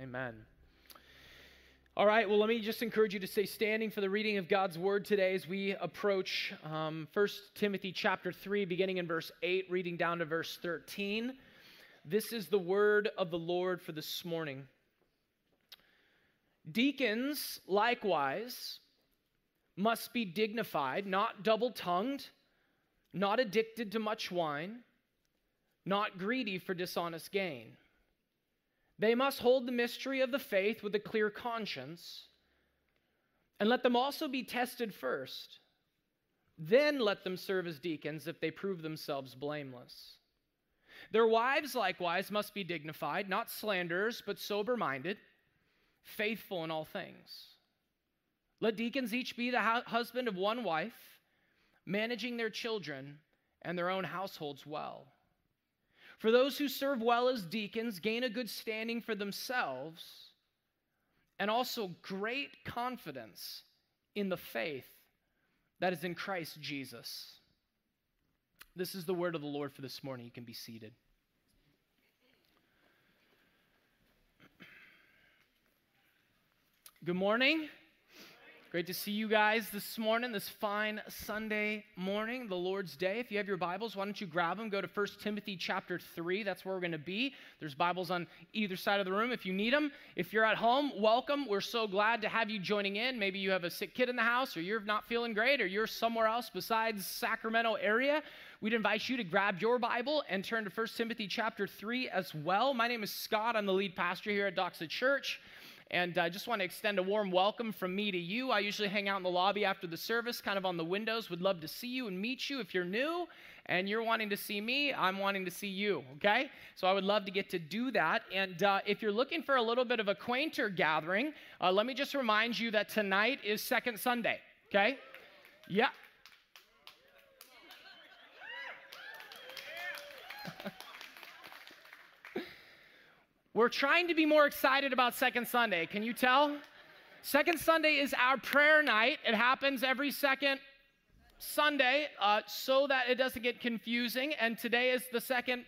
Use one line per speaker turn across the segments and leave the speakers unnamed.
Amen. All right, well, let me just encourage you to stay standing for the reading of God's word today as we approach um, 1 Timothy chapter 3, beginning in verse 8, reading down to verse 13. This is the word of the Lord for this morning. Deacons, likewise, must be dignified, not double tongued, not addicted to much wine, not greedy for dishonest gain. They must hold the mystery of the faith with a clear conscience, and let them also be tested first. Then let them serve as deacons if they prove themselves blameless. Their wives, likewise, must be dignified, not slanderers, but sober minded, faithful in all things. Let deacons each be the husband of one wife, managing their children and their own households well. For those who serve well as deacons gain a good standing for themselves and also great confidence in the faith that is in Christ Jesus. This is the word of the Lord for this morning. You can be seated. Good morning. Great to see you guys this morning, this fine Sunday morning, the Lord's Day. If you have your Bibles, why don't you grab them? Go to 1 Timothy chapter 3. That's where we're going to be. There's Bibles on either side of the room if you need them. If you're at home, welcome. We're so glad to have you joining in. Maybe you have a sick kid in the house, or you're not feeling great, or you're somewhere else besides Sacramento area. We'd invite you to grab your Bible and turn to 1 Timothy chapter 3 as well. My name is Scott. I'm the lead pastor here at Doxa Church. And I just want to extend a warm welcome from me to you. I usually hang out in the lobby after the service, kind of on the windows. Would love to see you and meet you if you're new and you're wanting to see me, I'm wanting to see you, okay? So I would love to get to do that. And uh, if you're looking for a little bit of a quainter gathering, uh, let me just remind you that tonight is Second Sunday, okay? Yeah. We're trying to be more excited about Second Sunday. Can you tell? Second Sunday is our prayer night. It happens every second Sunday uh, so that it doesn't get confusing. And today is the second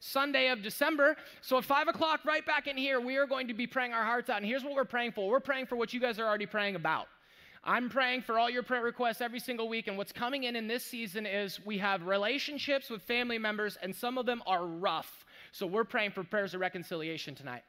Sunday of December. So at 5 o'clock, right back in here, we are going to be praying our hearts out. And here's what we're praying for we're praying for what you guys are already praying about. I'm praying for all your prayer requests every single week. And what's coming in in this season is we have relationships with family members, and some of them are rough. So we're praying for prayers of reconciliation tonight.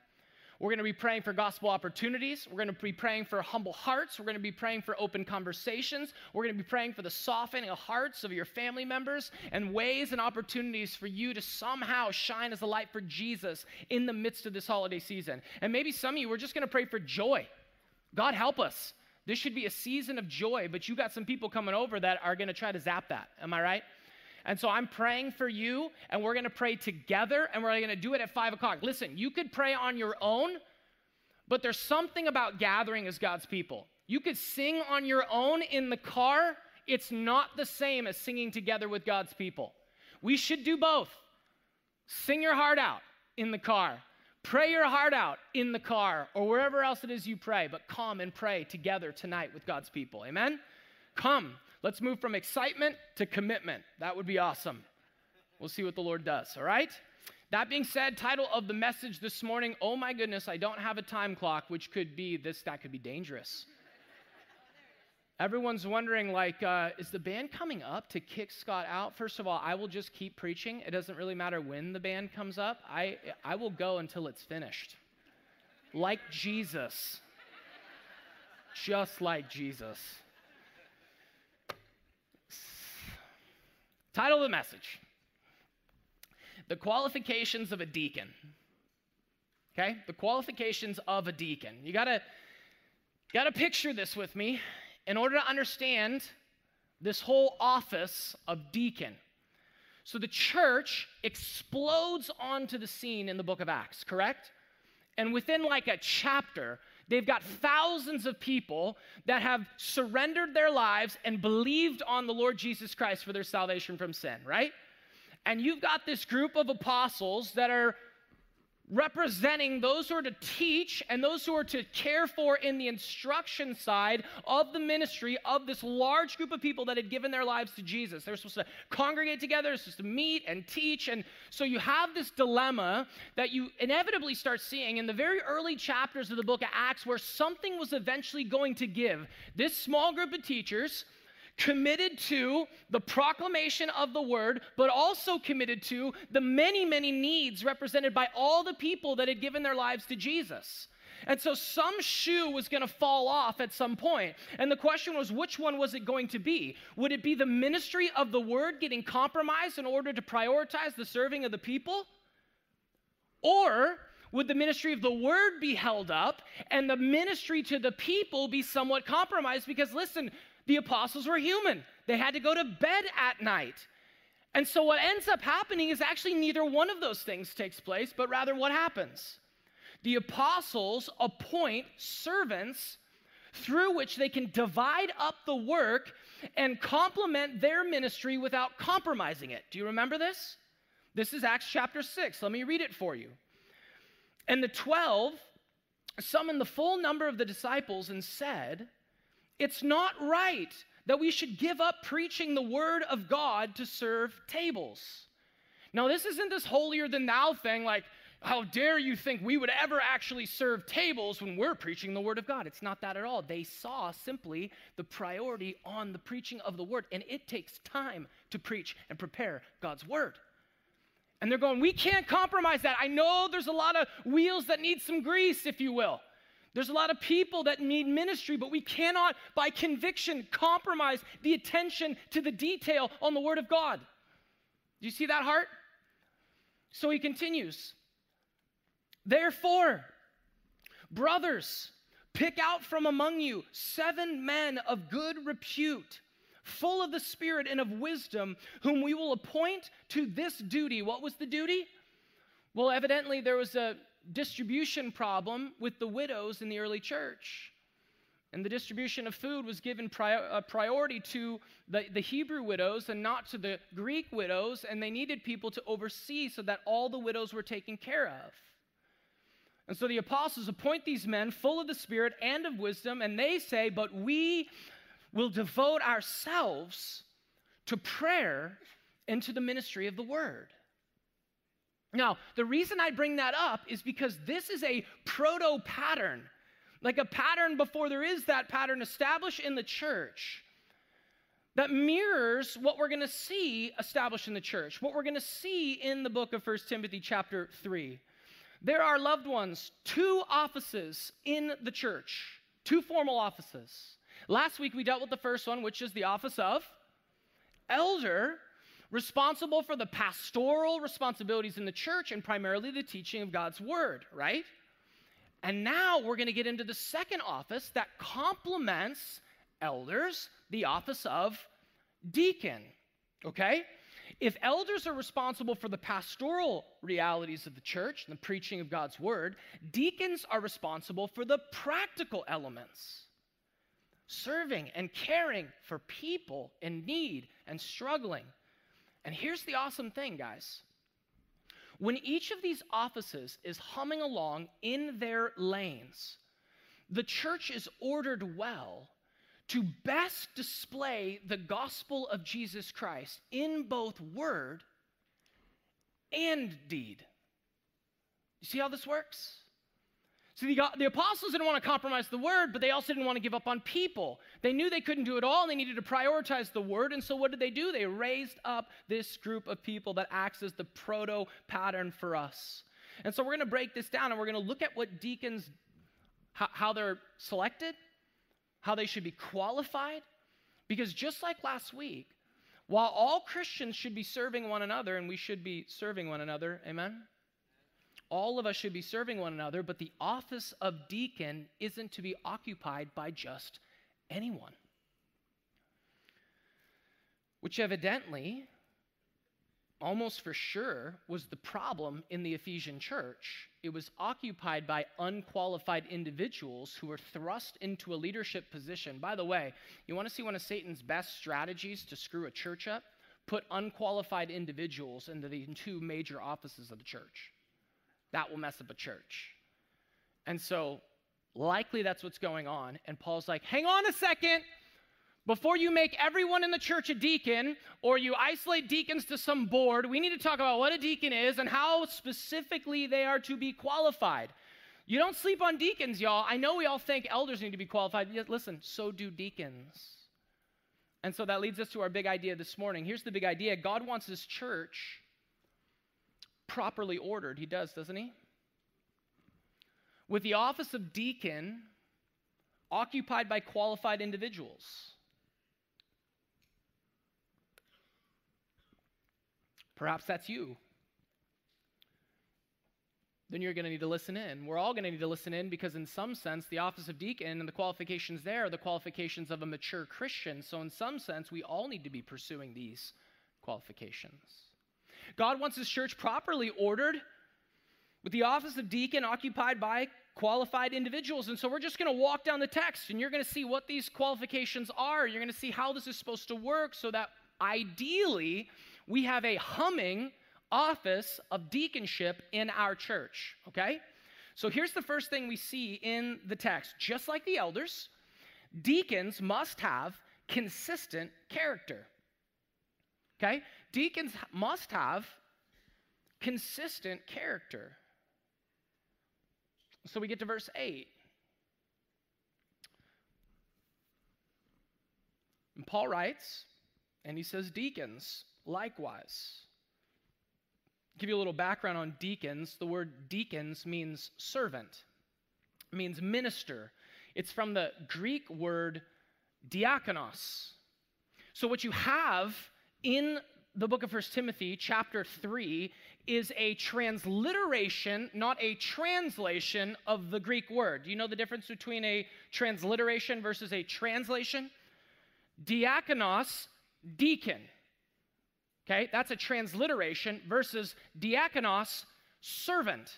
We're going to be praying for gospel opportunities. We're going to be praying for humble hearts. We're going to be praying for open conversations. We're going to be praying for the softening of hearts of your family members and ways and opportunities for you to somehow shine as a light for Jesus in the midst of this holiday season. And maybe some of you, we're just going to pray for joy. God help us. This should be a season of joy, but you got some people coming over that are going to try to zap that. Am I right? And so I'm praying for you, and we're gonna pray together, and we're gonna do it at five o'clock. Listen, you could pray on your own, but there's something about gathering as God's people. You could sing on your own in the car, it's not the same as singing together with God's people. We should do both. Sing your heart out in the car, pray your heart out in the car, or wherever else it is you pray, but come and pray together tonight with God's people. Amen? Come. Let's move from excitement to commitment. That would be awesome. We'll see what the Lord does, all right? That being said, title of the message this morning, oh my goodness, I don't have a time clock, which could be this, that could be dangerous. Everyone's wondering, like, uh, is the band coming up to kick Scott out? First of all, I will just keep preaching. It doesn't really matter when the band comes up. I, I will go until it's finished. Like Jesus. Just like Jesus. Title of the message The Qualifications of a Deacon. Okay? The qualifications of a deacon. You gotta, gotta picture this with me in order to understand this whole office of deacon. So the church explodes onto the scene in the book of Acts, correct? And within like a chapter, They've got thousands of people that have surrendered their lives and believed on the Lord Jesus Christ for their salvation from sin, right? And you've got this group of apostles that are representing those who are to teach and those who are to care for in the instruction side of the ministry of this large group of people that had given their lives to Jesus. They're supposed to congregate together, supposed to meet and teach. And so you have this dilemma that you inevitably start seeing in the very early chapters of the book of Acts where something was eventually going to give. This small group of teachers committed to the proclamation of the word, but also committed to the many, many needs represented by all the people that had given their lives to Jesus. And so some shoe was going to fall off at some point. And the question was, which one was it going to be? Would it be the ministry of the word getting compromised in order to prioritize the serving of the people? Or would the ministry of the word be held up and the ministry to the people be somewhat compromised? Because listen, the apostles were human, they had to go to bed at night. And so, what ends up happening is actually neither one of those things takes place, but rather what happens? The apostles appoint servants through which they can divide up the work and complement their ministry without compromising it. Do you remember this? This is Acts chapter 6. Let me read it for you. And the 12 summoned the full number of the disciples and said, it's not right that we should give up preaching the word of God to serve tables. Now, this isn't this holier than thou thing like, how dare you think we would ever actually serve tables when we're preaching the word of God? It's not that at all. They saw simply the priority on the preaching of the word, and it takes time to preach and prepare God's word. And they're going, we can't compromise that. I know there's a lot of wheels that need some grease, if you will. There's a lot of people that need ministry, but we cannot, by conviction, compromise the attention to the detail on the Word of God. Do you see that heart? So he continues. Therefore, brothers, pick out from among you seven men of good repute, full of the Spirit and of wisdom, whom we will appoint to this duty. What was the duty? Well, evidently, there was a distribution problem with the widows in the early church. And the distribution of food was given prior, priority to the, the Hebrew widows and not to the Greek widows, and they needed people to oversee so that all the widows were taken care of. And so the apostles appoint these men full of the Spirit and of wisdom, and they say, But we will devote ourselves to prayer and to the ministry of the word. Now, the reason I bring that up is because this is a proto pattern, like a pattern before there is that pattern established in the church that mirrors what we're going to see established in the church, what we're going to see in the book of First Timothy, chapter 3. There are loved ones, two offices in the church, two formal offices. Last week we dealt with the first one, which is the office of elder responsible for the pastoral responsibilities in the church and primarily the teaching of God's word, right? And now we're going to get into the second office that complements elders, the office of deacon, okay? If elders are responsible for the pastoral realities of the church and the preaching of God's word, deacons are responsible for the practical elements serving and caring for people in need and struggling. And here's the awesome thing, guys. When each of these offices is humming along in their lanes, the church is ordered well to best display the gospel of Jesus Christ in both word and deed. You see how this works? So the, the, apostles didn't want to compromise the word, but they also didn't want to give up on people. They knew they couldn't do it all, and they needed to prioritize the word. And so what did they do? They raised up this group of people that acts as the proto pattern for us. And so we're going to break this down, and we're going to look at what deacons, how, how they're selected, how they should be qualified. Because just like last week, while all Christians should be serving one another, and we should be serving one another, amen? All of us should be serving one another, but the office of deacon isn't to be occupied by just anyone. Which evidently, almost for sure, was the problem in the Ephesian church. It was occupied by unqualified individuals who were thrust into a leadership position. By the way, you want to see one of Satan's best strategies to screw a church up? Put unqualified individuals into the two major offices of the church. That will mess up a church. And so, likely that's what's going on. And Paul's like, hang on a second. Before you make everyone in the church a deacon or you isolate deacons to some board, we need to talk about what a deacon is and how specifically they are to be qualified. You don't sleep on deacons, y'all. I know we all think elders need to be qualified. Listen, so do deacons. And so that leads us to our big idea this morning. Here's the big idea God wants his church properly ordered. He does, doesn't he? With the office of deacon occupied by qualified individuals. Perhaps that's you. Then you're going to need to listen in. We're all going to need to listen in because, in some sense, the office of deacon and the qualifications there are the qualifications of a mature Christian. So, in some sense, we all need to be pursuing these qualifications. God wants his church properly ordered with the office of deacon occupied by qualified individuals. And so we're just going to walk down the text and you're going to see what these qualifications are. You're going to see how this is supposed to work so that ideally we have a humming office of deaconship in our church, okay? So here's the first thing we see in the text. Just like the elders, deacons must have consistent character. Okay? Deacons must have consistent character. So we get to verse 8. And Paul writes, and he says, Deacons, likewise. Give you a little background on deacons. The word deacons means servant, means minister. It's from the Greek word diakonos. So, what you have in the book of First Timothy, chapter 3, is a transliteration, not a translation of the Greek word. Do you know the difference between a transliteration versus a translation? Diakonos, deacon. Okay, that's a transliteration versus diakonos, servant.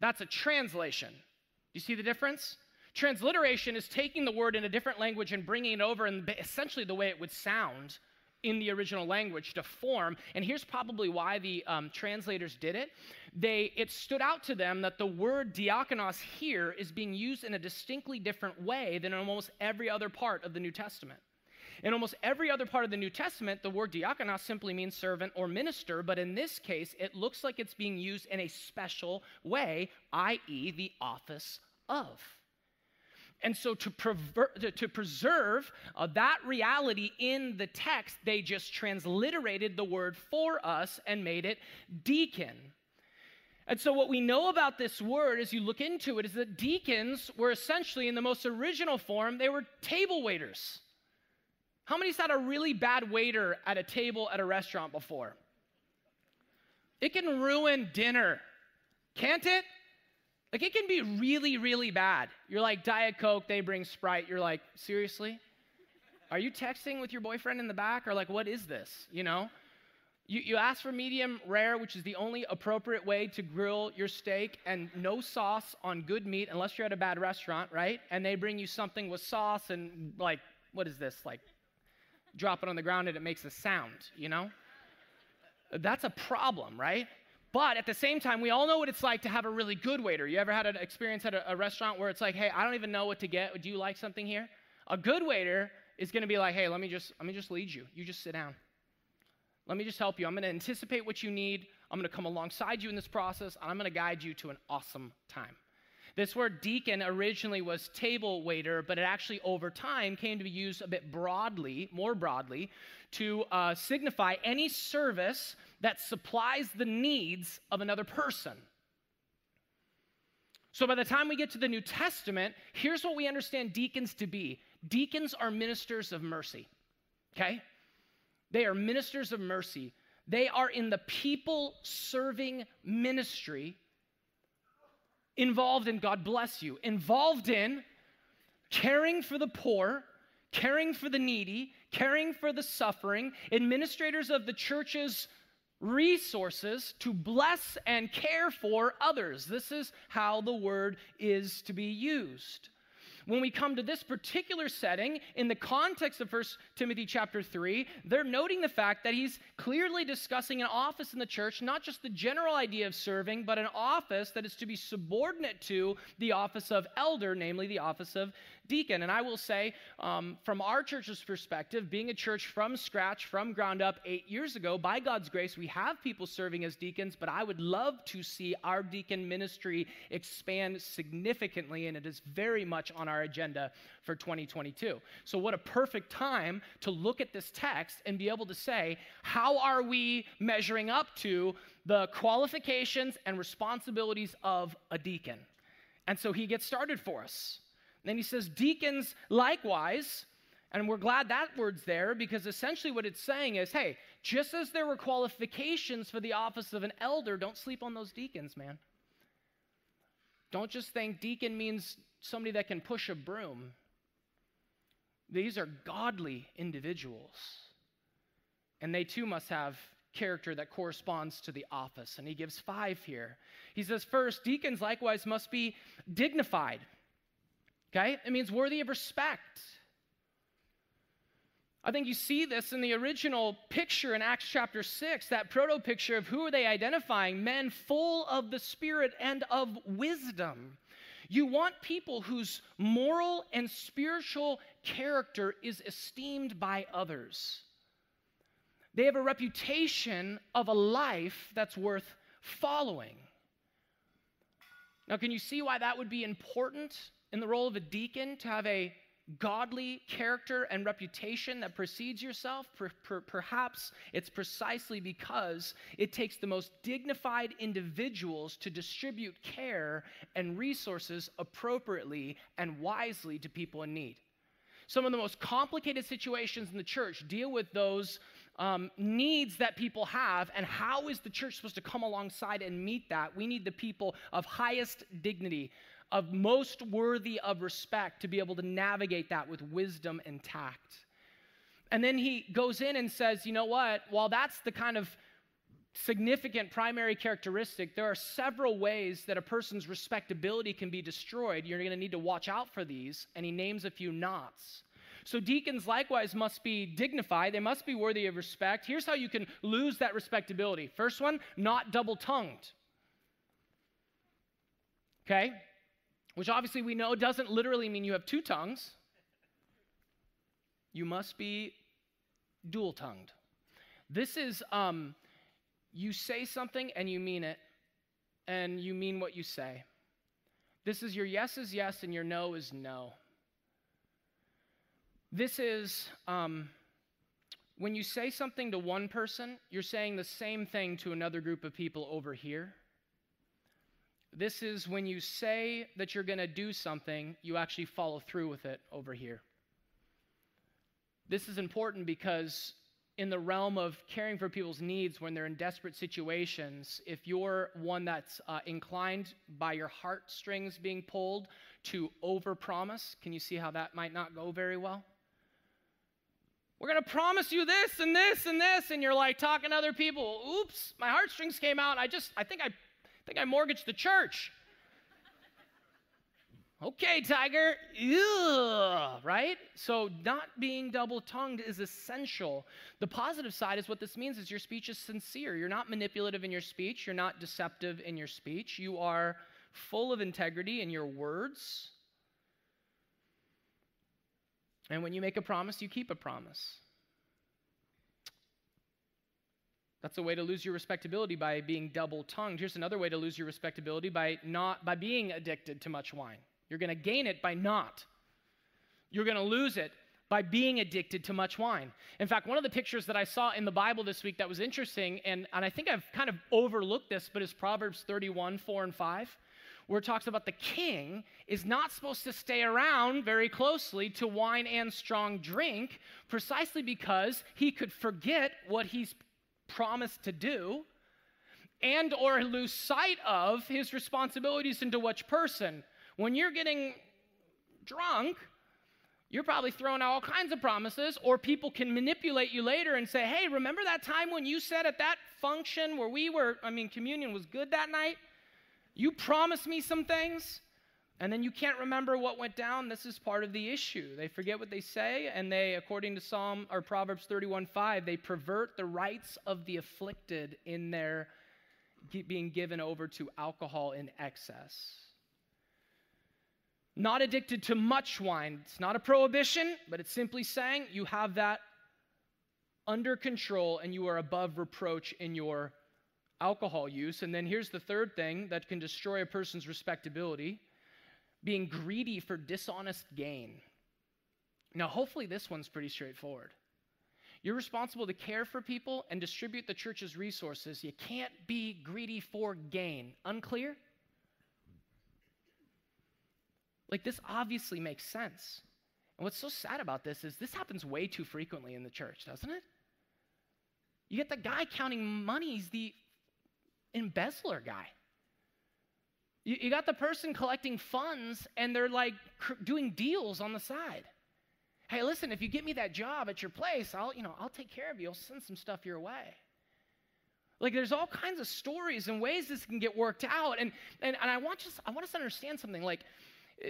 That's a translation. Do you see the difference? Transliteration is taking the word in a different language and bringing it over in essentially the way it would sound in the original language to form. And here's probably why the um, translators did it. They it stood out to them that the word diakonos here is being used in a distinctly different way than in almost every other part of the New Testament. In almost every other part of the New Testament, the word diakonos simply means servant or minister, but in this case, it looks like it's being used in a special way, i.e., the office of. And so, to, perver- to preserve uh, that reality in the text, they just transliterated the word for us and made it deacon. And so, what we know about this word as you look into it is that deacons were essentially, in the most original form, they were table waiters. How many's had a really bad waiter at a table at a restaurant before? It can ruin dinner, can't it? Like, it can be really, really bad. You're like, Diet Coke, they bring Sprite. You're like, seriously? Are you texting with your boyfriend in the back? Or, like, what is this? You know? You, you ask for medium rare, which is the only appropriate way to grill your steak, and no sauce on good meat unless you're at a bad restaurant, right? And they bring you something with sauce and, like, what is this? Like drop it on the ground and it makes a sound, you know? That's a problem, right? But at the same time, we all know what it's like to have a really good waiter. You ever had an experience at a, a restaurant where it's like, hey, I don't even know what to get. Do you like something here? A good waiter is going to be like, hey, let me just let me just lead you. You just sit down. Let me just help you. I'm going to anticipate what you need. I'm going to come alongside you in this process, and I'm going to guide you to an awesome time. This word deacon originally was table waiter, but it actually over time came to be used a bit broadly, more broadly, to uh, signify any service that supplies the needs of another person. So by the time we get to the New Testament, here's what we understand deacons to be deacons are ministers of mercy, okay? They are ministers of mercy. They are in the people serving ministry involved in, God bless you, involved in caring for the poor, caring for the needy, caring for the suffering, administrators of the church's resources to bless and care for others. This is how the word is to be used. when we come to this particular setting in the context of 1 Timothy chapter 3, they're noting the fact that he's clearly discussing an office in the church, not just the general idea of serving, but an office that is to be subordinate to the office of elder, namely the office of deacon. And I will say, um, from our church's perspective, being a church from scratch, from ground up eight years ago, by God's grace, we have people serving as deacons, but I would love to see our deacon ministry expand significantly, and it is very much on our agenda for 2022. So, what a perfect time to look at this text and be able to say, how are we measuring up to the qualifications and responsibilities of a deacon? And so he gets started for us. Then he says, Deacons likewise, and we're glad that word's there because essentially what it's saying is hey, just as there were qualifications for the office of an elder, don't sleep on those deacons, man. Don't just think deacon means somebody that can push a broom. These are godly individuals. And they too must have character that corresponds to the office. And he gives five here. He says, first, deacons likewise must be dignified. Okay? It means worthy of respect. I think you see this in the original picture in Acts chapter 6, that proto picture of who are they identifying? Men full of the Spirit and of wisdom. You want people whose moral and spiritual character is esteemed by others. They have a reputation of a life that's worth following. Now, can you see why that would be important in the role of a deacon to have a godly character and reputation that precedes yourself? Per, per, perhaps it's precisely because it takes the most dignified individuals to distribute care and resources appropriately and wisely to people in need. Some of the most complicated situations in the church deal with those um, needs that people have, and how is the church supposed to come alongside and meet that? We need the people of highest dignity, of most worthy of respect to be able to navigate that with wisdom and tact. And then he goes in and says, you know what? While that's the kind of significant primary characteristic, there are several ways that a person's respectability can be destroyed. You're going to need to watch out for these. And he names a few knots. So, deacons likewise must be dignified, they must be worthy of respect. Here's how you can lose that respectability. First one, not double tongued. Okay? Which obviously we know doesn't literally mean you have two tongues. You must be dual tongued. This is um, you say something and you mean it, and you mean what you say. This is your yes is yes and your no is no. This is um, when you say something to one person, you're saying the same thing to another group of people over here. This is when you say that you're going to do something, you actually follow through with it over here. This is important because in the realm of caring for people's needs when they're in desperate situations, if you're one that's uh, inclined by your heartstrings being pulled to overpromise, can you see how that might not go very well? We're going to promise you this and this and this, and you're like talking to other people. Oops, my heartstrings came out. I just, I think I I think I mortgaged the church. okay, Tiger. Ugh, right? So, not being double tongued is essential. The positive side is what this means is your speech is sincere. You're not manipulative in your speech, you're not deceptive in your speech. You are full of integrity in your words. And when you make a promise, you keep a promise. That's a way to lose your respectability by being double-tongued. Here's another way to lose your respectability by not by being addicted to much wine. You're going to gain it by not. You're going to lose it by being addicted to much wine. In fact, one of the pictures that I saw in the Bible this week that was interesting, and, and I think I've kind of overlooked this, but it's Proverbs 31, 4 and 5, where it talks about the king is not supposed to stay around very closely to wine and strong drink, precisely because he could forget what he's promised to do and or lose sight of his responsibilities into which person. When you're getting drunk you're probably throwing out all kinds of promises or people can manipulate you later and say hey remember that time when you said at that function where we were i mean communion was good that night? You promised me some things And then you can't remember what went down. This is part of the issue. They forget what they say, and they, according to Psalm or Proverbs 31 5, they pervert the rights of the afflicted in their being given over to alcohol in excess. Not addicted to much wine. It's not a prohibition, but it's simply saying you have that under control and you are above reproach in your alcohol use. And then here's the third thing that can destroy a person's respectability being greedy for dishonest gain. Now, hopefully, this one's pretty straightforward. You're responsible to care for people and distribute the church's resources. You can't be greedy for gain. Unclear? Like, this obviously makes sense. And what's so sad about this is this happens way too frequently in the church, doesn't it? You get the guy counting money, he's the embezzler guy. You, you got the person collecting funds and they're like cr- doing deals on the side. Hey, listen, if you get me that job at your place, I'll, you know, I'll take care of you. I'll send some stuff your way. Like there's all kinds of stories and ways this can get worked out. And and, and I want just I want us to understand something. Like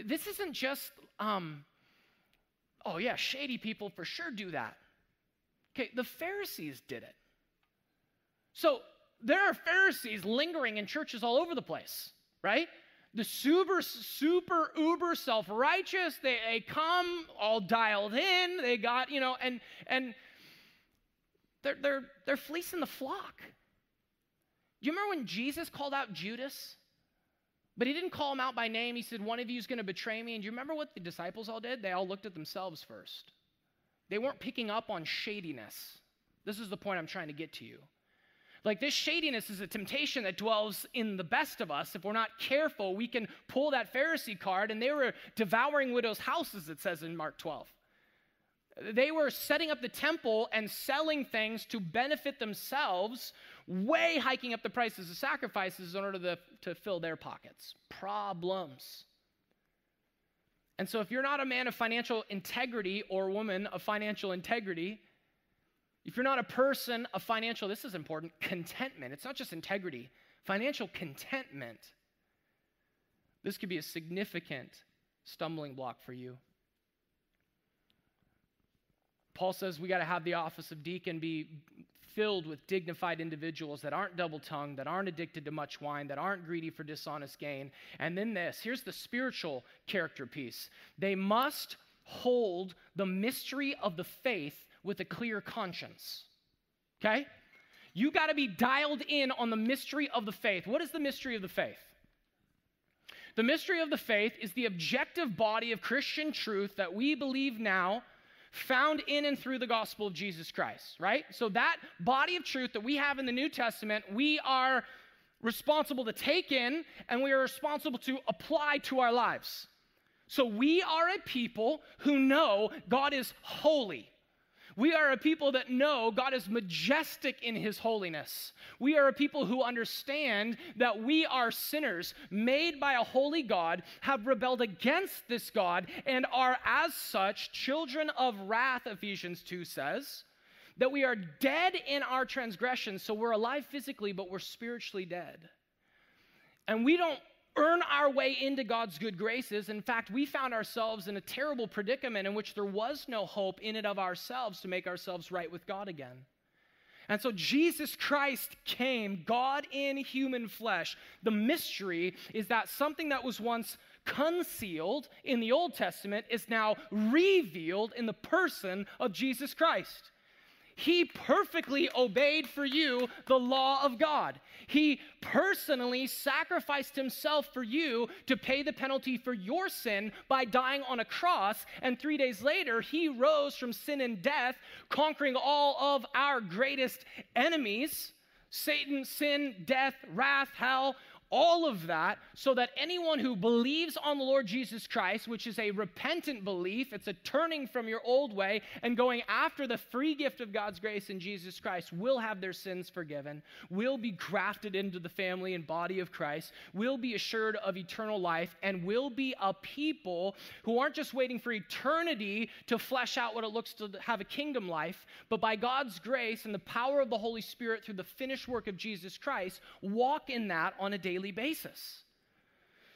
this isn't just um, oh yeah, shady people for sure do that. Okay, the Pharisees did it. So there are Pharisees lingering in churches all over the place right? The super, super, uber self-righteous, they, they come all dialed in, they got, you know, and and they're they're they're fleecing the flock. Do you remember when Jesus called out Judas? But he didn't call him out by name. He said, One of you is going to betray me. And do you remember what the disciples all did? They all looked at themselves first. They weren't picking up on shadiness. This is the point I'm trying to get to you. Like this shadiness is a temptation that dwells in the best of us. If we're not careful, we can pull that Pharisee card, and they were devouring widows' houses, it says in Mark 12. They were setting up the temple and selling things to benefit themselves, way hiking up the prices of sacrifices in order to, to fill their pockets. Problems. And so, if you're not a man of financial integrity or woman of financial integrity, if you're not a person of financial, this is important, contentment. It's not just integrity, financial contentment. This could be a significant stumbling block for you. Paul says we got to have the office of deacon be filled with dignified individuals that aren't double tongued, that aren't addicted to much wine, that aren't greedy for dishonest gain. And then this here's the spiritual character piece they must hold the mystery of the faith with a clear conscience. Okay? You got to be dialed in on the mystery of the faith. What is the mystery of the faith? The mystery of the faith is the objective body of Christian truth that we believe now, found in and through the gospel of Jesus Christ, right? So, that body of truth that we have in the New Testament, we are responsible to take in and we are responsible to apply to our lives. So, we are a people who know God is holy. We are a people that know God is majestic in his holiness. We are a people who understand that we are sinners made by a holy God, have rebelled against this God, and are as such children of wrath, Ephesians 2 says. That we are dead in our transgressions, so we're alive physically, but we're spiritually dead. And we don't earn our way into God's good graces. In fact, we found ourselves in a terrible predicament in which there was no hope in and of ourselves to make ourselves right with God again. And so Jesus Christ came, God in human flesh. The mystery is that something that was once concealed in the Old Testament is now revealed in the person of Jesus Christ. He perfectly obeyed for you the law of God. He personally sacrificed himself for you to pay the penalty for your sin by dying on a cross. And three days later, he rose from sin and death, conquering all of our greatest enemies Satan, sin, death, wrath, hell all of that so that anyone who believes on the Lord Jesus Christ, which is a repentant belief, it's a turning from your old way and going after the free gift of God's grace in Jesus Christ, will have their sins forgiven, will be grafted into the family and body of Christ, will be assured of eternal life, and will be a people who aren't just waiting for eternity to flesh out what it looks to have a kingdom life, but by God's grace and the power of the Holy Spirit through the finished work of Jesus Christ, walk in that on a daily daily basis.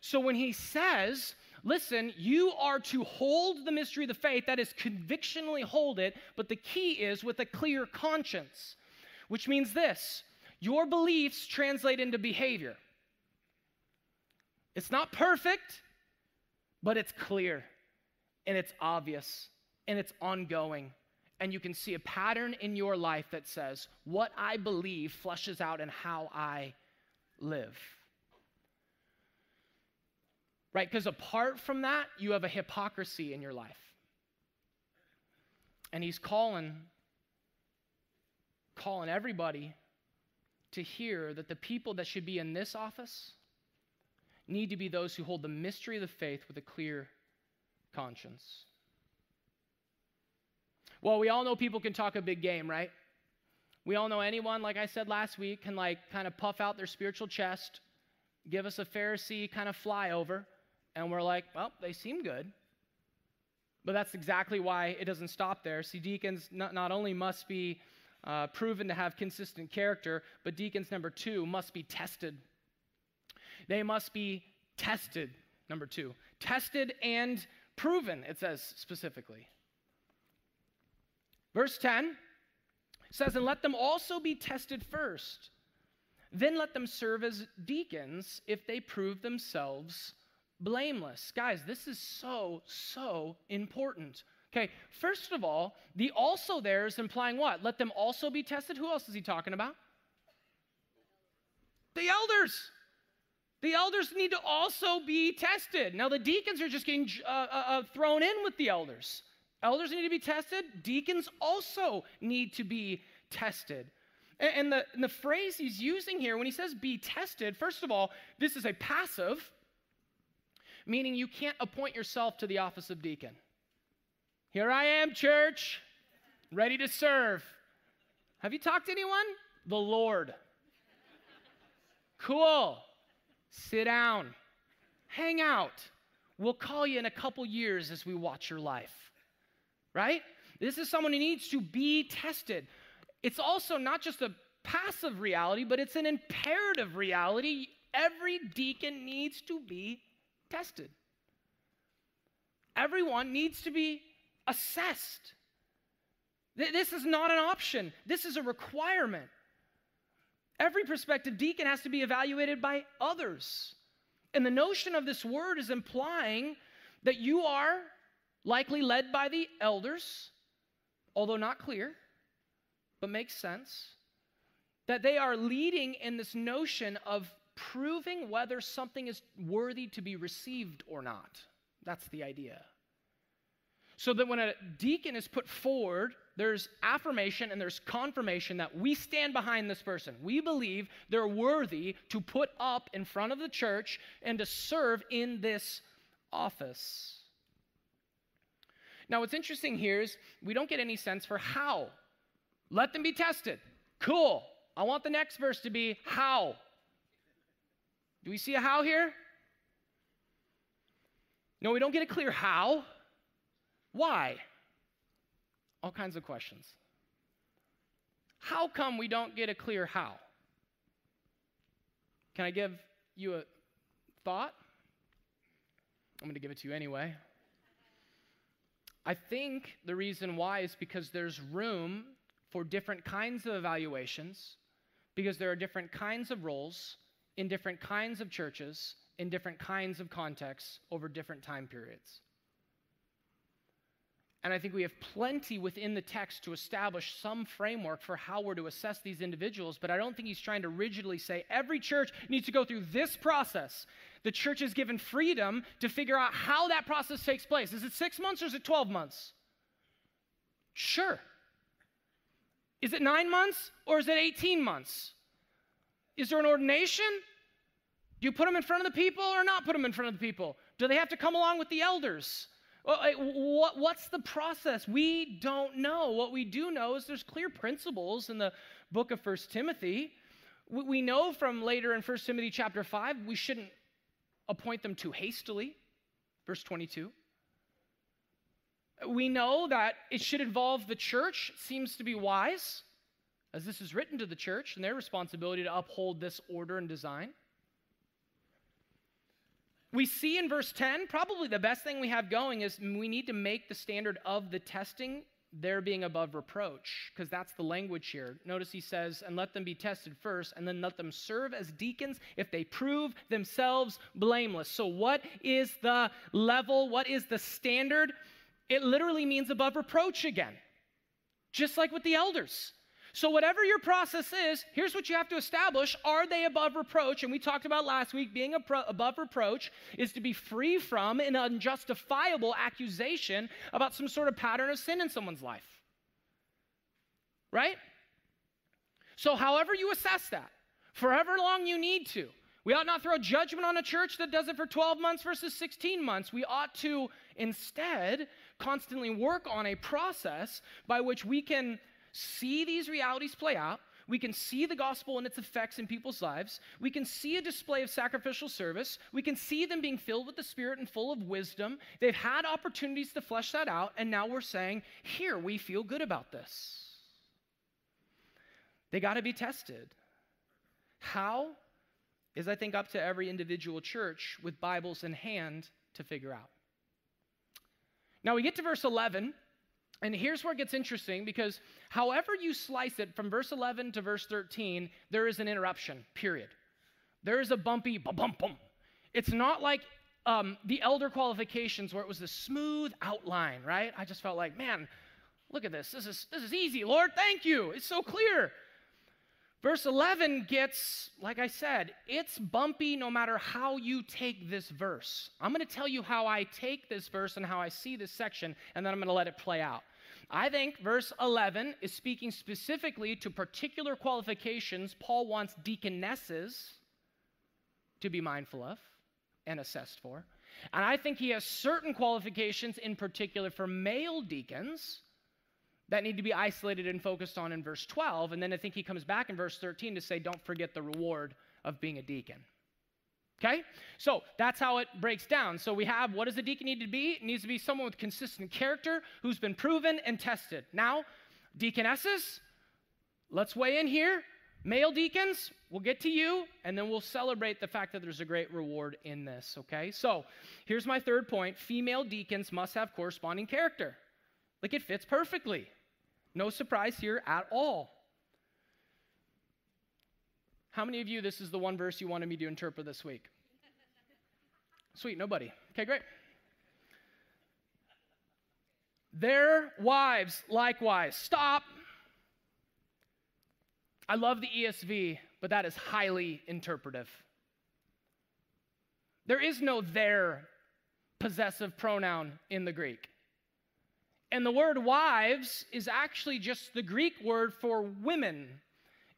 So when he says, listen, you are to hold the mystery of the faith, that is, convictionally hold it, but the key is with a clear conscience, which means this your beliefs translate into behavior. It's not perfect, but it's clear and it's obvious and it's ongoing. And you can see a pattern in your life that says, what I believe flushes out in how I live. Right? Because apart from that, you have a hypocrisy in your life. And he's calling calling everybody to hear that the people that should be in this office need to be those who hold the mystery of the faith with a clear conscience. Well, we all know people can talk a big game, right? We all know anyone, like I said last week, can like kind of puff out their spiritual chest, give us a Pharisee kind of flyover, and we're like, well, they seem good. But that's exactly why it doesn't stop there. See, deacons not, not only must be uh, proven to have consistent character, but deacons, number two, must be tested. They must be tested, number two. Tested and proven, it says specifically. Verse 10 says, And let them also be tested first. Then let them serve as deacons if they prove themselves blameless. Guys, this is so, so important. Okay, first of all, the also there is implying what? Let them also be tested. Who else is he talking about? The elders. The elders need to also be tested. Now, the deacons are just getting uh, uh, uh, thrown in with the elders. Elders need to be tested. Deacons also need to be tested. And, and, the, and the phrase he's using here, when he says be tested, first of all, this is a passive, meaning you can't appoint yourself to the office of deacon. Here I am, church, ready to serve. Have you talked to anyone? The Lord. Cool. Sit down, hang out. We'll call you in a couple years as we watch your life, right? This is someone who needs to be tested. It's also not just a passive reality, but it's an imperative reality. Every deacon needs to be tested. Everyone needs to be assessed. This is not an option, this is a requirement. Every prospective deacon has to be evaluated by others. And the notion of this word is implying that you are likely led by the elders, although not clear, but makes sense. That they are leading in this notion of proving whether something is worthy to be received or not. That's the idea. So that when a deacon is put forward, there's affirmation and there's confirmation that we stand behind this person. We believe they're worthy to put up in front of the church and to serve in this office. Now, what's interesting here is we don't get any sense for how. Let them be tested. Cool. I want the next verse to be how. Do we see a how here? No, we don't get a clear how. Why? All kinds of questions. How come we don't get a clear how? Can I give you a thought? I'm going to give it to you anyway. I think the reason why is because there's room for different kinds of evaluations, because there are different kinds of roles in different kinds of churches, in different kinds of contexts over different time periods. And I think we have plenty within the text to establish some framework for how we're to assess these individuals, but I don't think he's trying to rigidly say every church needs to go through this process. The church is given freedom to figure out how that process takes place. Is it six months or is it 12 months? Sure. Is it nine months or is it 18 months? Is there an ordination? Do you put them in front of the people or not put them in front of the people? Do they have to come along with the elders? Uh, uh, what's the process? We don't know. What we do know is there's clear principles in the book of First Timothy. We know from later in First Timothy chapter 5, we shouldn't appoint them too hastily. Verse 22. We know that it should involve the church, seems to be wise, as this is written to the church and their responsibility to uphold this order and design. We see in verse 10, probably the best thing we have going is we need to make the standard of the testing there being above reproach, because that's the language here. Notice he says, and let them be tested first, and then let them serve as deacons if they prove themselves blameless. So, what is the level? What is the standard? It literally means above reproach again, just like with the elders. So, whatever your process is, here's what you have to establish are they above reproach? And we talked about last week being above reproach is to be free from an unjustifiable accusation about some sort of pattern of sin in someone's life. Right? So, however you assess that, forever long you need to, we ought not throw judgment on a church that does it for 12 months versus 16 months. We ought to instead constantly work on a process by which we can see these realities play out. We can see the gospel and its effects in people's lives. We can see a display of sacrificial service. We can see them being filled with the Spirit and full of wisdom. They've had opportunities to flesh that out, and now we're saying, here, we feel good about this. They got to be tested. How is, I think, up to every individual church with Bibles in hand to figure out. Now we get to verse 11, and here's where it gets interesting because however you slice it from verse 11 to verse 13, there is an interruption, period. There is a bumpy bump bum. It's not like um, the elder qualifications where it was a smooth outline, right? I just felt like, man, look at this. This is, this is easy, Lord. Thank you. It's so clear. Verse 11 gets, like I said, it's bumpy no matter how you take this verse. I'm going to tell you how I take this verse and how I see this section, and then I'm going to let it play out. I think verse 11 is speaking specifically to particular qualifications Paul wants deaconesses to be mindful of and assessed for. And I think he has certain qualifications in particular for male deacons that need to be isolated and focused on in verse 12. And then I think he comes back in verse 13 to say, don't forget the reward of being a deacon. Okay? So that's how it breaks down. So we have what does a deacon need to be? It needs to be someone with consistent character who's been proven and tested. Now, deaconesses, let's weigh in here. Male deacons, we'll get to you, and then we'll celebrate the fact that there's a great reward in this, okay? So here's my third point female deacons must have corresponding character. Like it fits perfectly. No surprise here at all. How many of you, this is the one verse you wanted me to interpret this week? Sweet, nobody. Okay, great. Their wives likewise. Stop. I love the ESV, but that is highly interpretive. There is no their possessive pronoun in the Greek. And the word wives is actually just the Greek word for women.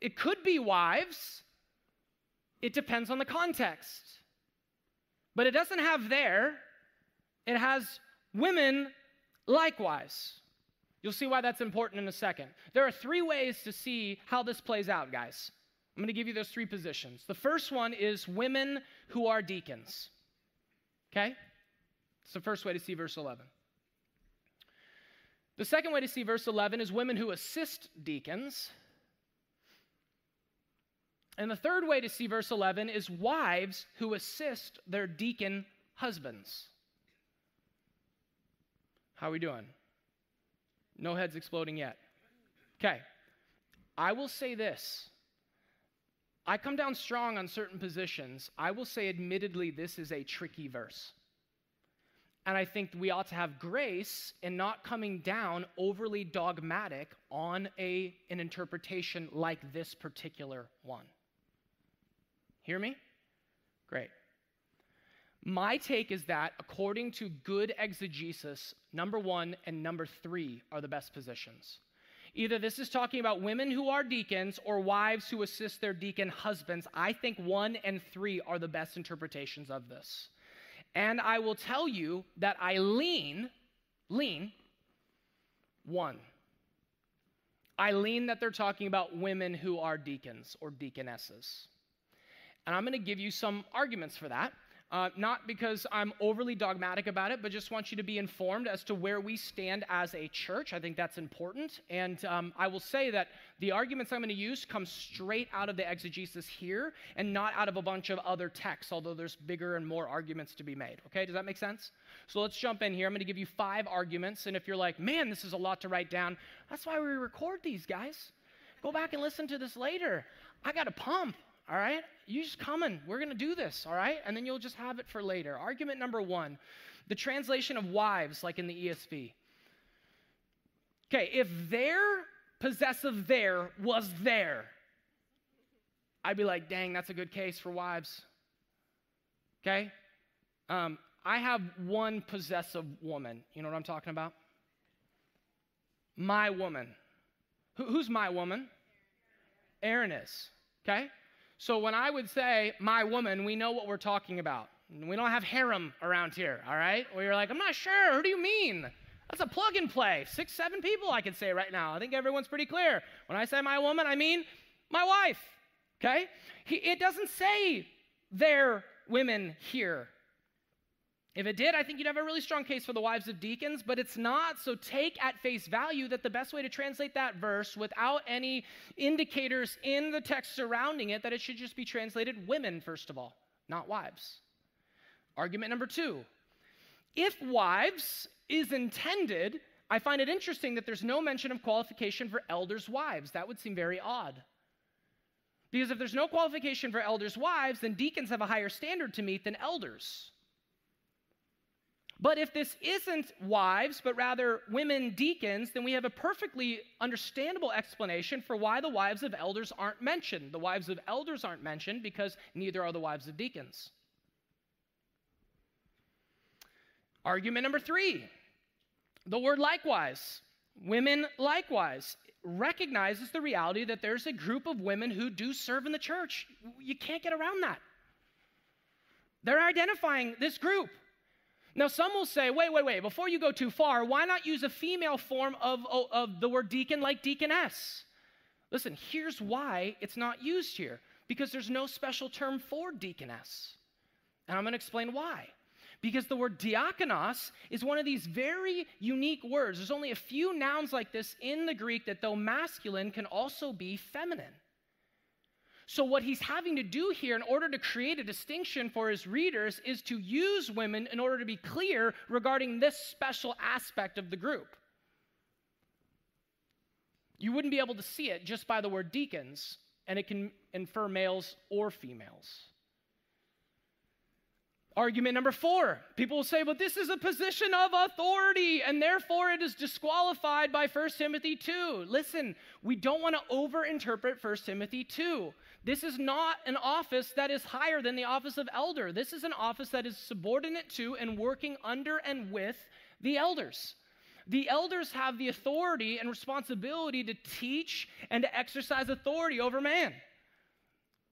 It could be wives, it depends on the context. But it doesn't have there, it has women likewise. You'll see why that's important in a second. There are three ways to see how this plays out, guys. I'm going to give you those three positions. The first one is women who are deacons. Okay? It's the first way to see verse 11. The second way to see verse 11 is women who assist deacons. And the third way to see verse 11 is wives who assist their deacon husbands. How are we doing? No heads exploding yet. Okay. I will say this. I come down strong on certain positions. I will say, admittedly, this is a tricky verse. And I think we ought to have grace in not coming down overly dogmatic on a, an interpretation like this particular one. Hear me? Great. My take is that according to good exegesis, number one and number three are the best positions. Either this is talking about women who are deacons or wives who assist their deacon husbands. I think one and three are the best interpretations of this. And I will tell you that I lean, lean, one. I lean that they're talking about women who are deacons or deaconesses. And I'm going to give you some arguments for that. Uh, not because I'm overly dogmatic about it, but just want you to be informed as to where we stand as a church. I think that's important. And um, I will say that the arguments I'm going to use come straight out of the exegesis here and not out of a bunch of other texts, although there's bigger and more arguments to be made. Okay, does that make sense? So let's jump in here. I'm going to give you five arguments. And if you're like, man, this is a lot to write down, that's why we record these, guys. Go back and listen to this later. I got a pump all right? You just coming. We're going to do this, all right? And then you'll just have it for later. Argument number one the translation of wives, like in the ESV. Okay, if their possessive there was there, I'd be like, dang, that's a good case for wives. Okay? Um, I have one possessive woman. You know what I'm talking about? My woman. Who, who's my woman? Erin is. Okay? So when I would say my woman, we know what we're talking about. We don't have harem around here, all right? Where you're like, I'm not sure. Who do you mean? That's a plug and play. Six, seven people I can say right now. I think everyone's pretty clear. When I say my woman, I mean my wife, okay? He, it doesn't say their women here. If it did, I think you'd have a really strong case for the wives of deacons, but it's not. So take at face value that the best way to translate that verse without any indicators in the text surrounding it, that it should just be translated women, first of all, not wives. Argument number two if wives is intended, I find it interesting that there's no mention of qualification for elders' wives. That would seem very odd. Because if there's no qualification for elders' wives, then deacons have a higher standard to meet than elders. But if this isn't wives, but rather women deacons, then we have a perfectly understandable explanation for why the wives of elders aren't mentioned. The wives of elders aren't mentioned because neither are the wives of deacons. Argument number three the word likewise, women likewise, recognizes the reality that there's a group of women who do serve in the church. You can't get around that. They're identifying this group. Now, some will say, wait, wait, wait, before you go too far, why not use a female form of, of, the word deacon like deaconess? Listen, here's why it's not used here because there's no special term for deaconess. And I'm going to explain why. Because the word diakonos is one of these very unique words. There's only a few nouns like this in the Greek that, though masculine, can also be feminine. So, what he's having to do here in order to create a distinction for his readers is to use women in order to be clear regarding this special aspect of the group. You wouldn't be able to see it just by the word deacons, and it can infer males or females. Argument number four people will say, well, this is a position of authority, and therefore it is disqualified by 1 Timothy 2. Listen, we don't want to overinterpret 1 Timothy 2. This is not an office that is higher than the office of elder. This is an office that is subordinate to and working under and with the elders. The elders have the authority and responsibility to teach and to exercise authority over man.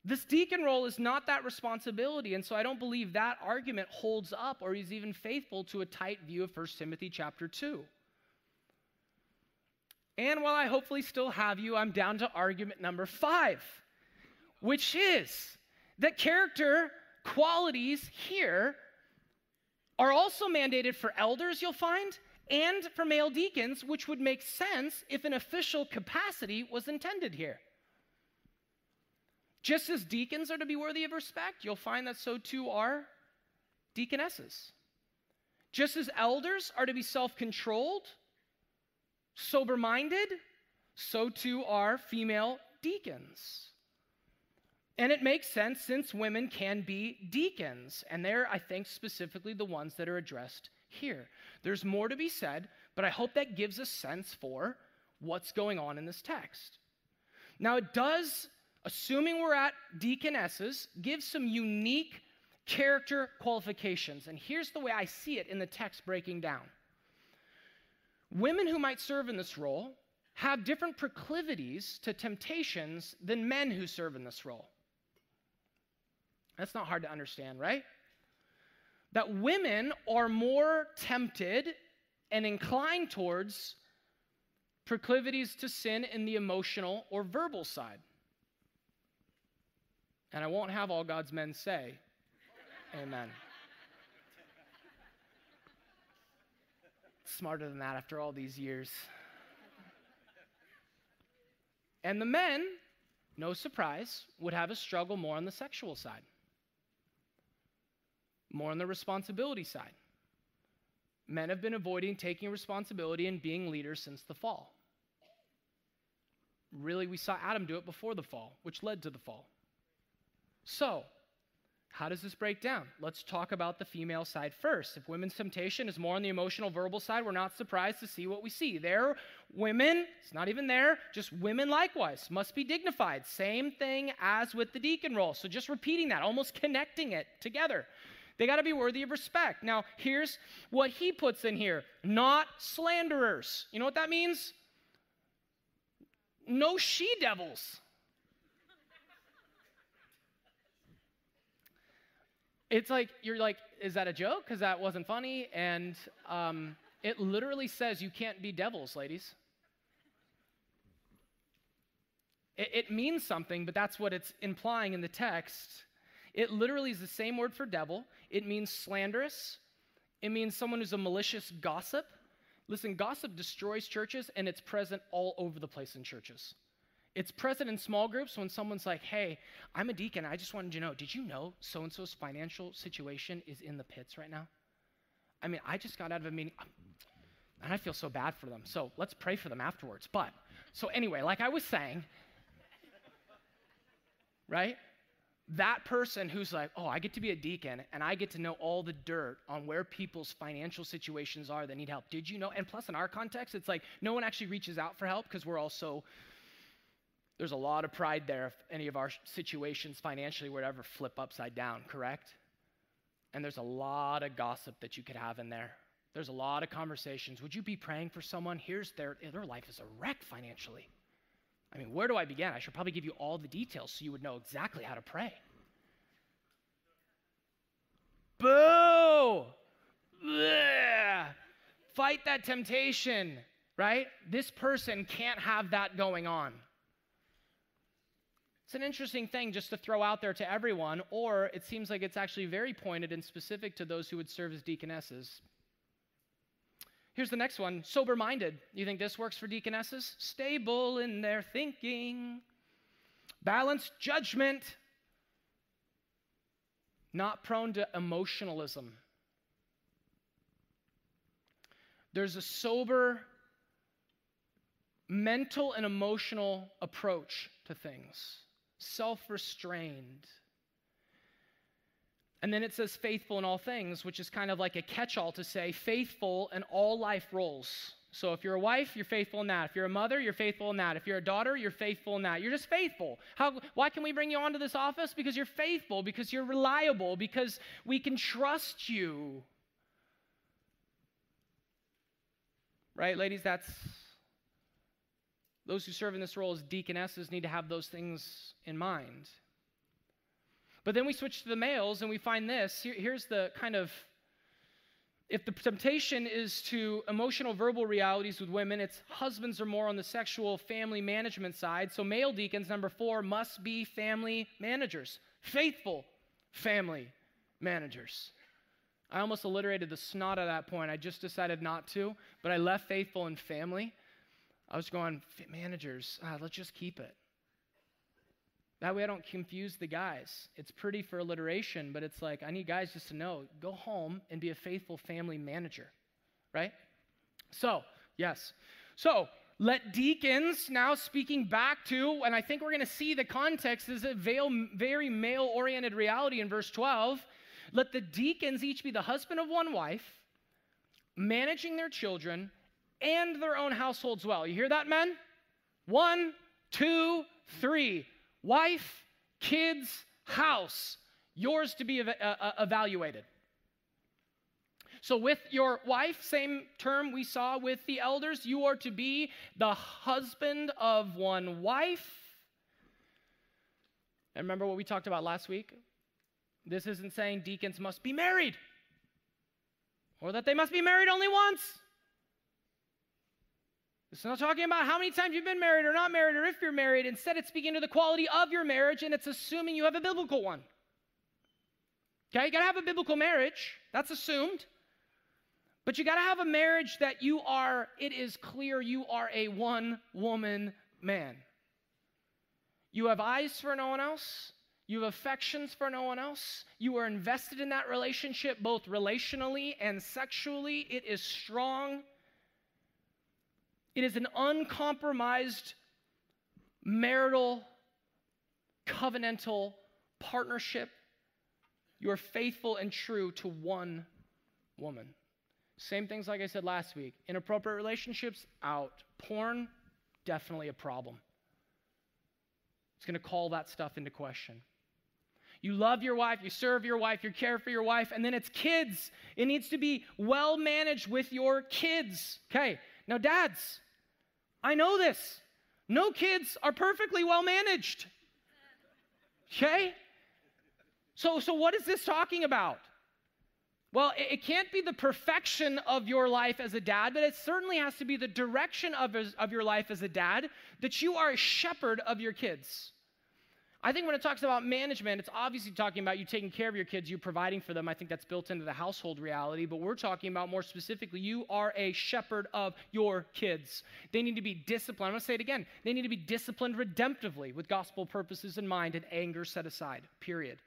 This deacon role is not that responsibility, and so I don't believe that argument holds up or is even faithful to a tight view of 1 Timothy chapter 2. And while I hopefully still have you, I'm down to argument number five which is that character qualities here are also mandated for elders, you'll find, and for male deacons, which would make sense if an official capacity was intended here. Just as deacons are to be worthy of respect, you'll find that so too are deaconesses. Just as elders are to be self controlled, sober minded, so too are female deacons. And it makes sense since women can be deacons. And they're, I think, specifically the ones that are addressed here. There's more to be said, but I hope that gives a sense for what's going on in this text. Now, it does, assuming we're at deaconesses, give some unique character qualifications. And here's the way I see it in the text breaking down women who might serve in this role have different proclivities to temptations than men who serve in this role. That's not hard to understand, right? That women are more tempted and inclined towards proclivities to sin in the emotional or verbal side. And I won't have all God's men say, Amen. Smarter than that after all these years. And the men, no surprise, would have a struggle more on the sexual side, more on the responsibility side. Men have been avoiding taking responsibility and being leaders since the fall. Really, we saw Adam do it before the fall, which led to the fall. So, how does this break down? Let's talk about the female side first. If women's temptation is more on the emotional, verbal side, we're not surprised to see what we see. There, women, it's not even there, just women likewise must be dignified. Same thing as with the deacon role. So just repeating that, almost connecting it together. They got to be worthy of respect. Now, here's what he puts in here not slanderers. You know what that means? No she devils. It's like you're like is that a joke? Because that wasn't funny. And um, it literally says you can't be devils ladies. It, it means something but that's what it's implying in the text. It literally is the same word for devil. It means slanderous. It means someone who's a malicious gossip. Listen gossip destroys churches and it's present all over the place in churches it's present in small groups when someone's like, hey, I'm a deacon. I just wanted you to know, did you know so and so's financial situation is in the pits right now? I mean, I just got out of a meeting and I feel so bad for them. So let's pray for them afterwards. But, so anyway, like I was saying, right? That person who's like, oh, I get to be a deacon and I get to know all the dirt on where people's financial situations are that need help. Did you know? And plus, in our context, it's like no one actually reaches out for help because we're all so there's a lot of pride there if any of our situations financially would ever flip upside down, correct? And there's a lot of gossip that you could have in there. There's a lot of conversations. Would you be praying for someone? Here's their, their life is a wreck financially. I mean, where do I begin? I should probably give you all the details so you would know exactly how to pray. Boo! Blech. Fight that temptation, right? This person can't have that going on. It's an interesting thing just to throw out there to everyone, or it seems like it's actually very pointed and specific to those who would serve as deaconesses. Here's the next one sober minded. You think this works for deaconesses? Stable in their thinking, balanced judgment, not prone to emotionalism. There's a sober mental and emotional approach to things self restrained. And then it says faithful in all things, which is kind of like a catch all to say faithful in all life roles. So if you're a wife, you're faithful in that. If you're a mother, you're faithful in that. If you're a daughter, you're faithful in that. You're just faithful. How, why can we bring you onto this office? Because you're faithful, because you're reliable, because we can trust you. Right, ladies? That's those who serve in this role as deaconesses need to have those things in mind. But then we switch to the males and we find this. Here, here's the kind of if the temptation is to emotional verbal realities with women, it's husbands are more on the sexual family management side. So male deacons, number four, must be family managers, faithful family managers. I almost alliterated the snot at that point. I just decided not to, but I left faithful and family I was going, fit managers, ah, let's just keep it. That way I don't confuse the guys. It's pretty for alliteration, but it's like, I need guys just to know go home and be a faithful family manager, right? So, yes. So, let deacons, now speaking back to, and I think we're going to see the context is a very male oriented reality in verse 12. Let the deacons each be the husband of one wife, managing their children and their own households well. You hear that, men? One, two, three. Wife, kids, house. Yours to be ev- uh, uh, evaluated. So, with your wife, same term we saw with the elders, you are to be the husband of one wife. And remember what we talked about last week? This isn't saying deacons must be married or that they must be married only once. It's not talking about how many times you've been married or not married or if you're married. Instead, it's speaking to the quality of your marriage and it's assuming you have a biblical one. Okay, you gotta have a biblical marriage. That's assumed. But you got to have a marriage that you are, it is clear you are a one woman man. You have eyes for no one else. You have affections for no one else. You are invested in that relationship both relationally and sexually. It is strong. It is an uncompromised marital, covenantal partnership. You are faithful and true to one woman. Same things like I said last week. Inappropriate relationships, out. Porn, definitely a problem. It's going to call that stuff into question. You love your wife, you serve your wife, you care for your wife, and then it's kids. It needs to be well managed with your kids. Okay, now, dads, I know this. No kids are perfectly well managed. Okay? So, so what is this talking about? Well, it, it can't be the perfection of your life as a dad, but it certainly has to be the direction of, of your life as a dad that you are a shepherd of your kids. I think when it talks about management, it's obviously talking about you taking care of your kids, you providing for them. I think that's built into the household reality, but we're talking about more specifically, you are a shepherd of your kids. They need to be disciplined. I'm going to say it again. They need to be disciplined redemptively with gospel purposes in mind and anger set aside, period.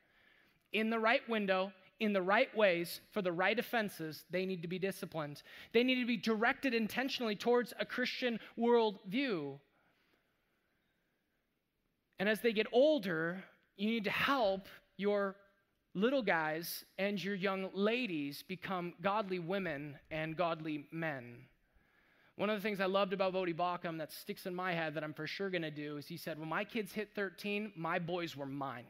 In the right window, in the right ways, for the right offenses, they need to be disciplined. They need to be directed intentionally towards a Christian worldview. And as they get older, you need to help your little guys and your young ladies become godly women and godly men. One of the things I loved about Voddie Baucham that sticks in my head that I'm for sure going to do is he said, When my kids hit 13, my boys were mine.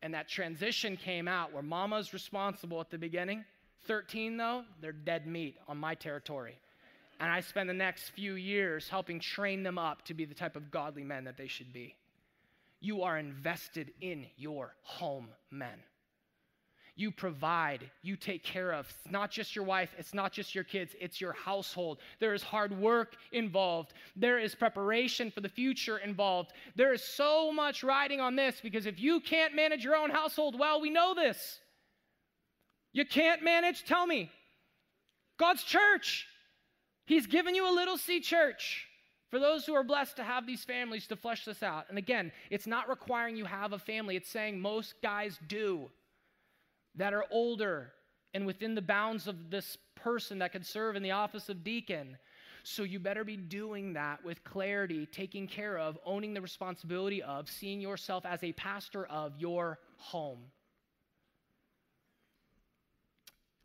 And that transition came out where mama's responsible at the beginning. 13, though, they're dead meat on my territory. And I spend the next few years helping train them up to be the type of godly men that they should be. You are invested in your home, men. You provide, you take care of. It's not just your wife, it's not just your kids, it's your household. There is hard work involved, there is preparation for the future involved. There is so much riding on this because if you can't manage your own household well, we know this. You can't manage, tell me. God's church. He's given you a little c church. For those who are blessed to have these families to flesh this out. And again, it's not requiring you have a family, it's saying most guys do that are older and within the bounds of this person that could serve in the office of deacon. So you better be doing that with clarity, taking care of, owning the responsibility of, seeing yourself as a pastor of your home.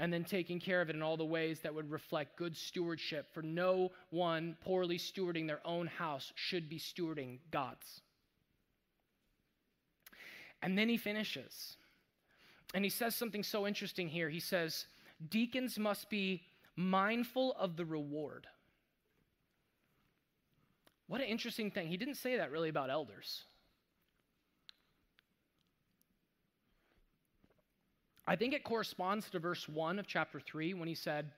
And then taking care of it in all the ways that would reflect good stewardship. For no one poorly stewarding their own house should be stewarding God's. And then he finishes. And he says something so interesting here. He says, Deacons must be mindful of the reward. What an interesting thing. He didn't say that really about elders. I think it corresponds to verse 1 of chapter 3 when he said,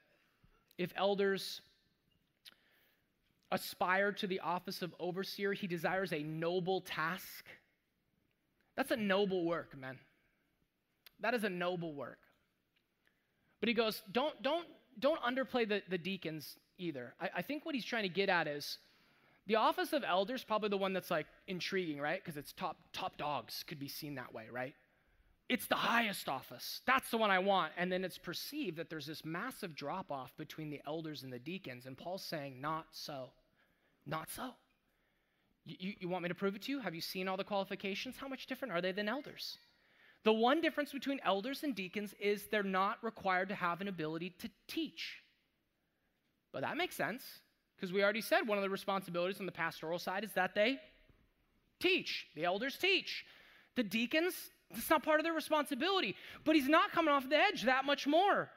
If elders aspire to the office of overseer, he desires a noble task. That's a noble work, man. That is a noble work. But he goes, don't, don't, don't underplay the, the deacons either. I, I think what he's trying to get at is the office of elders, probably the one that's like intriguing, right? Because it's top, top dogs could be seen that way, right? It's the highest office. That's the one I want. And then it's perceived that there's this massive drop off between the elders and the deacons. And Paul's saying, not so. Not so. You, you, you, want me to prove it to you? Have you seen all the qualifications? How much different are they than elders? The one difference between elders and deacons is they're not required to have an ability to teach. But that makes sense because we already said one of the responsibilities on the pastoral side is that they teach. The elders teach. The deacons, that's not part of their responsibility. But he's not coming off the edge that much more.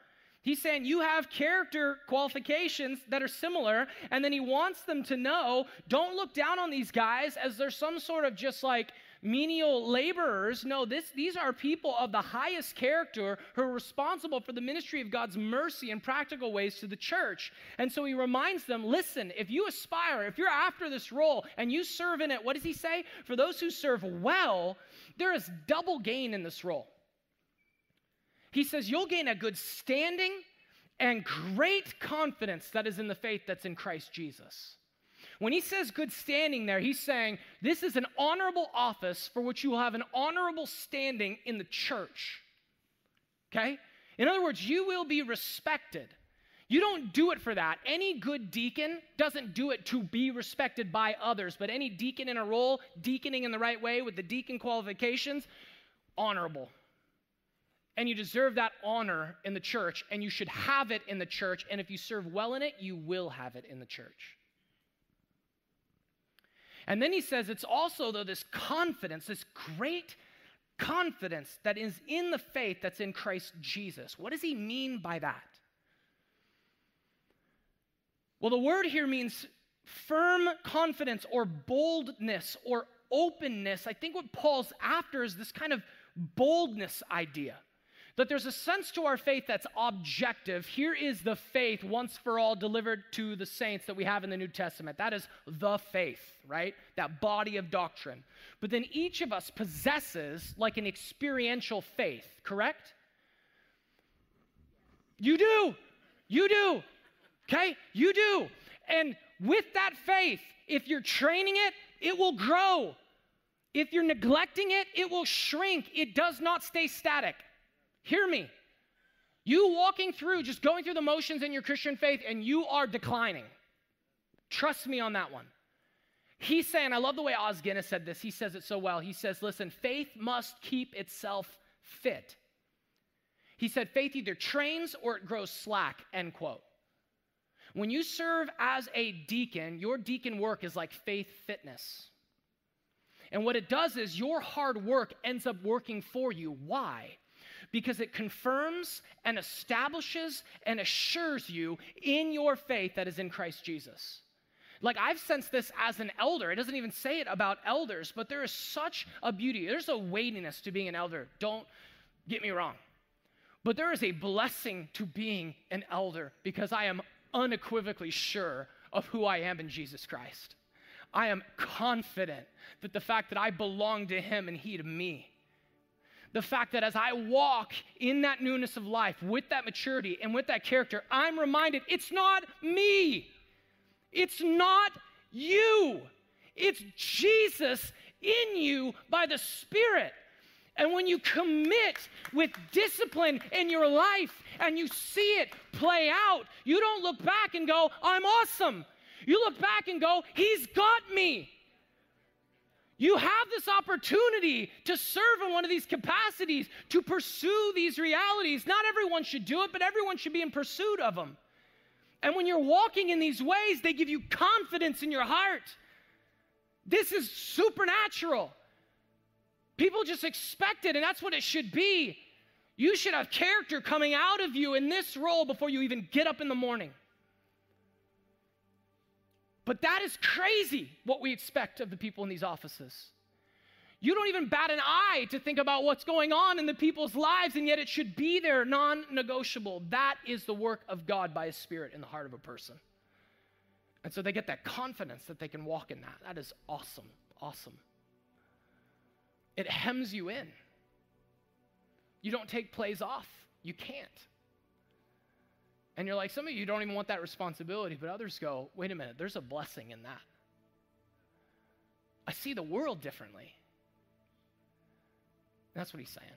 He's saying you have character qualifications that are similar, and then he wants them to know don't look down on these guys as they're some sort of just like menial laborers. No, this, these are people of the highest character who are responsible for the ministry of God's mercy in practical ways to the church. And so he reminds them listen, if you aspire, if you're after this role and you serve in it, what does he say? For those who serve well, there is double gain in this role. He says you'll gain a good standing and great confidence that is in the faith that's in Christ Jesus. When he says good standing there, he's saying this is an honorable office for which you will have an honorable standing in the church. Okay? In other words, you will be respected. You don't do it for that. Any good deacon doesn't do it to be respected by others, but any deacon in a role, deaconing in the right way with the deacon qualifications, honorable. And you deserve that honor in the church, and you should have it in the church. And if you serve well in it, you will have it in the church. And then he says it's also, though, this confidence, this great confidence that is in the faith that's in Christ Jesus. What does he mean by that? Well, the word here means firm confidence or boldness or openness. I think what Paul's after is this kind of boldness idea. That there's a sense to our faith that's objective. Here is the faith once for all delivered to the saints that we have in the New Testament. That is the faith, right? That body of doctrine. But then each of us possesses like an experiential faith, correct? You do. You do. Okay? You do. And with that faith, if you're training it, it will grow. If you're neglecting it, it will shrink. It does not stay static. Hear me. You walking through, just going through the motions in your Christian faith, and you are declining. Trust me on that one. He's saying, I love the way Os Guinness said this. He says it so well. He says, listen, faith must keep itself fit. He said, faith either trains or it grows slack, end quote. When you serve as a deacon, your deacon work is like faith fitness. And what it does is your hard work ends up working for you. Why? Because it confirms and establishes and assures you in your faith that is in Christ Jesus. Like I've sensed this as an elder. It doesn't even say it about elders, but there is such a beauty. There's a weightiness to being an elder. Don't get me wrong. But there is a blessing to being an elder because I am unequivocally sure of who I am in Jesus Christ. I am confident that the fact that I belong to Him and He to me, the fact that as I walk in that newness of life with that maturity and with that character, I'm reminded it's not me, it's not you, it's Jesus in you by the Spirit. And when you commit with discipline in your life and you see it play out, you don't look back and go, I'm awesome. You look back and go, He's got me. You have this opportunity to serve in one of these capacities, to pursue these realities. Not everyone should do it, but everyone should be in pursuit of them. And when you're walking in these ways, they give you confidence in your heart. This is supernatural. People just expect it, and that's what it should be. You should have character coming out of you in this role before you even get up in the morning. But that is crazy what we expect of the people in these offices. You don't even bat an eye to think about what's going on in the people's lives, and yet it should be there, non negotiable. That is the work of God by His Spirit in the heart of a person. And so they get that confidence that they can walk in that. That is awesome, awesome it hems you in. You don't take plays off. You can't. And you're like, some of you don't even want that responsibility, but others go, wait a minute, there's a blessing in that. I see the world differently. that's what he's saying.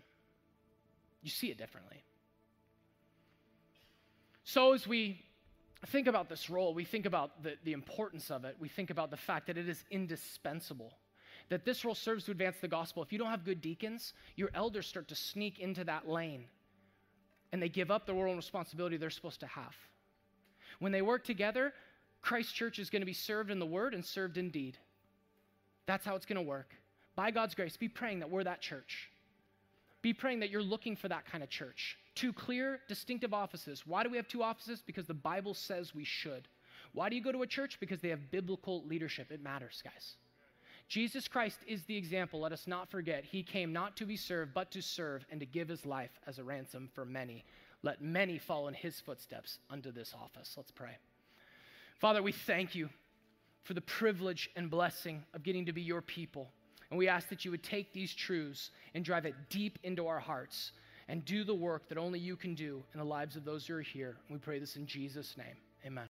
You see it differently. So, as we think about this role, we think about the, the importance of it, we think about the fact that it is indispensable that this role serves to advance the gospel. If you don't have good deacons, your elders start to sneak into that lane and they give up the role and responsibility they're supposed to have. When they work together, Christ Church is going to be served in the word and served in deed. That's how it's going to work. By God's grace, be praying that we're that church. Be praying that you're looking for that kind of church. Two clear, distinctive offices. Why do we have two offices? Because the Bible says we should. Why do you go to a church? Because they have biblical leadership. It matters, guys. Jesus Christ is the example. Let us not forget. He came not to be served, but to serve and to give his life as a ransom for many. Let many follow in his footsteps unto this office. Let's pray. Father, we thank you for the privilege and blessing of getting to be your people. And we ask that you would take these truths and drive it deep into our hearts and do the work that only you can do in the lives of those who are here. We pray this in Jesus' name. Amen.